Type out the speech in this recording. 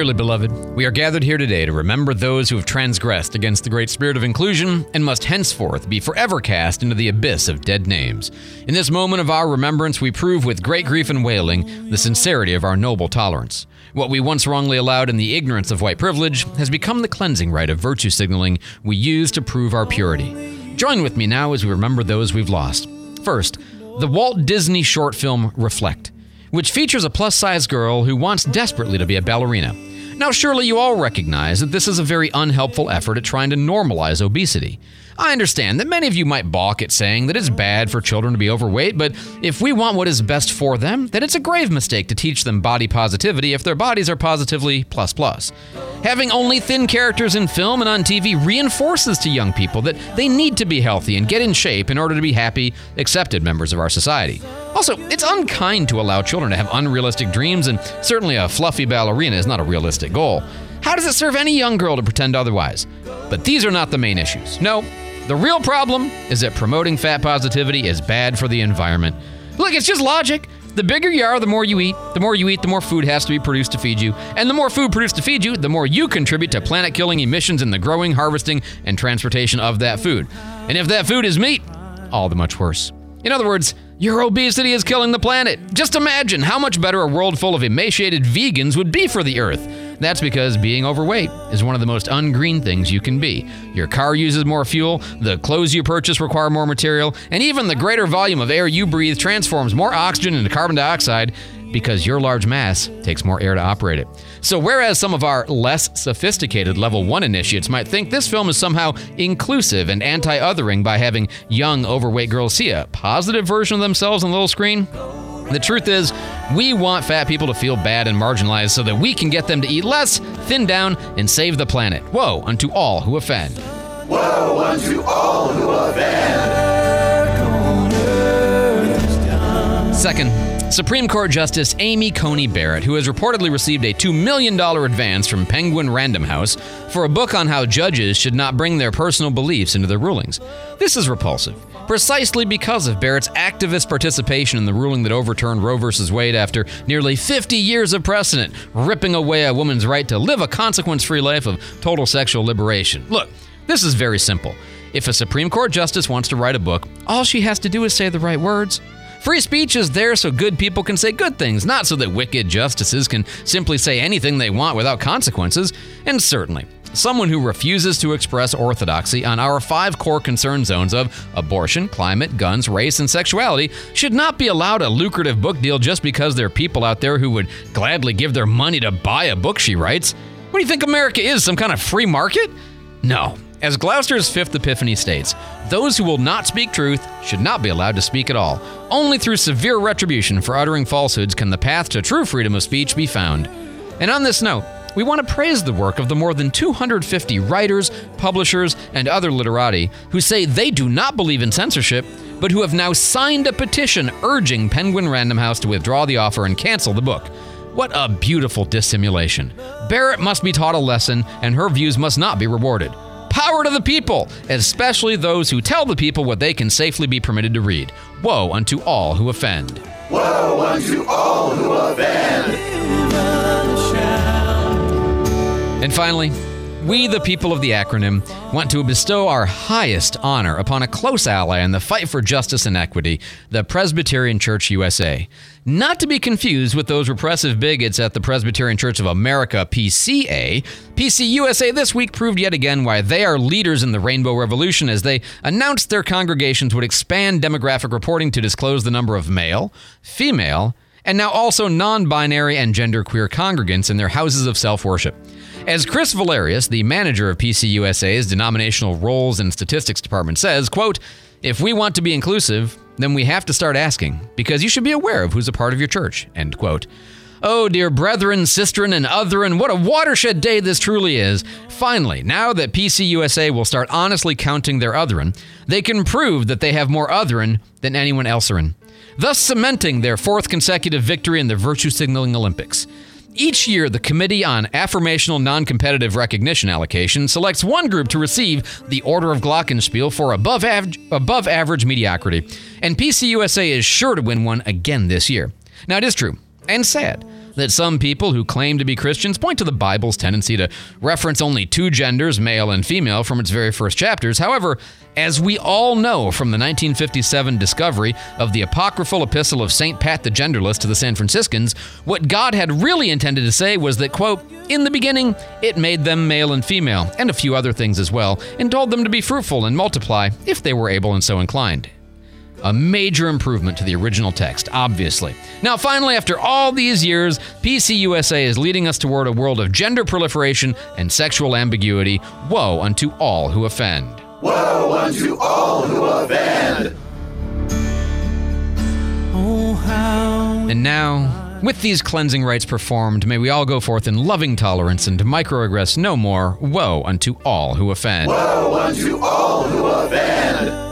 Dearly beloved, we are gathered here today to remember those who have transgressed against the great spirit of inclusion and must henceforth be forever cast into the abyss of dead names. In this moment of our remembrance, we prove with great grief and wailing the sincerity of our noble tolerance. What we once wrongly allowed in the ignorance of white privilege has become the cleansing rite of virtue signaling we use to prove our purity. Join with me now as we remember those we've lost. First, the Walt Disney short film Reflect which features a plus size girl who wants desperately to be a ballerina. Now, surely you all recognize that this is a very unhelpful effort at trying to normalize obesity. I understand that many of you might balk at saying that it's bad for children to be overweight, but if we want what is best for them, then it's a grave mistake to teach them body positivity if their bodies are positively plus plus. Having only thin characters in film and on TV reinforces to young people that they need to be healthy and get in shape in order to be happy, accepted members of our society. Also, it's unkind to allow children to have unrealistic dreams, and certainly a fluffy ballerina is not a realistic goal. How does it serve any young girl to pretend otherwise? But these are not the main issues. No, the real problem is that promoting fat positivity is bad for the environment. Look, it's just logic. The bigger you are, the more you eat. The more you eat, the more food has to be produced to feed you. And the more food produced to feed you, the more you contribute to planet killing emissions in the growing, harvesting, and transportation of that food. And if that food is meat, all the much worse. In other words, your obesity is killing the planet. Just imagine how much better a world full of emaciated vegans would be for the earth. That's because being overweight is one of the most ungreen things you can be. Your car uses more fuel, the clothes you purchase require more material, and even the greater volume of air you breathe transforms more oxygen into carbon dioxide because your large mass takes more air to operate it. So, whereas some of our less sophisticated level 1 initiates might think this film is somehow inclusive and anti othering by having young, overweight girls see a positive version of themselves on the little screen, the truth is, we want fat people to feel bad and marginalized so that we can get them to eat less, thin down, and save the planet. Woe unto all who offend. Woe unto all who offend. Second, Supreme Court Justice Amy Coney Barrett, who has reportedly received a $2 million advance from Penguin Random House for a book on how judges should not bring their personal beliefs into their rulings. This is repulsive, precisely because of Barrett's activist participation in the ruling that overturned Roe v. Wade after nearly 50 years of precedent, ripping away a woman's right to live a consequence free life of total sexual liberation. Look, this is very simple. If a Supreme Court justice wants to write a book, all she has to do is say the right words. Free speech is there so good people can say good things, not so that wicked justices can simply say anything they want without consequences. And certainly, someone who refuses to express orthodoxy on our five core concern zones of abortion, climate, guns, race, and sexuality should not be allowed a lucrative book deal just because there are people out there who would gladly give their money to buy a book she writes. What do you think America is, some kind of free market? No, as Gloucester's Fifth Epiphany states, those who will not speak truth should not be allowed to speak at all. Only through severe retribution for uttering falsehoods can the path to true freedom of speech be found. And on this note, we want to praise the work of the more than 250 writers, publishers, and other literati who say they do not believe in censorship, but who have now signed a petition urging Penguin Random House to withdraw the offer and cancel the book. What a beautiful dissimulation. Barrett must be taught a lesson, and her views must not be rewarded. Power to the people, especially those who tell the people what they can safely be permitted to read. Woe unto all who offend. Woe unto all who offend. And finally, we, the people of the acronym, want to bestow our highest honor upon a close ally in the fight for justice and equity, the Presbyterian Church USA. Not to be confused with those repressive bigots at the Presbyterian Church of America, PCA. PCUSA this week proved yet again why they are leaders in the Rainbow Revolution as they announced their congregations would expand demographic reporting to disclose the number of male, female, and now also non binary and genderqueer congregants in their houses of self worship. As Chris Valerius, the manager of PCUSA's denominational roles and statistics department says, quote, if we want to be inclusive, then we have to start asking, because you should be aware of who's a part of your church, end quote. Oh, dear brethren, sisterin, and otherin, what a watershed day this truly is. Finally, now that PCUSA will start honestly counting their otherin, they can prove that they have more otherin than anyone elserin, thus cementing their fourth consecutive victory in the virtue signaling Olympics. Each year, the Committee on Affirmational Non Competitive Recognition Allocation selects one group to receive the Order of Glockenspiel for above, av- above average mediocrity, and PCUSA is sure to win one again this year. Now, it is true and sad that some people who claim to be Christians point to the Bible's tendency to reference only two genders, male and female, from its very first chapters. However, as we all know from the 1957 discovery of the apocryphal epistle of St. Pat the Genderless to the San Franciscans, what God had really intended to say was that, quote, in the beginning, it made them male and female, and a few other things as well, and told them to be fruitful and multiply if they were able and so inclined. A major improvement to the original text, obviously. Now, finally, after all these years, PCUSA is leading us toward a world of gender proliferation and sexual ambiguity. Woe unto all who offend. Woe unto all who offend. And now, with these cleansing rites performed, may we all go forth in loving tolerance and microaggress no more. Woe unto all who offend. Woe unto all who offend.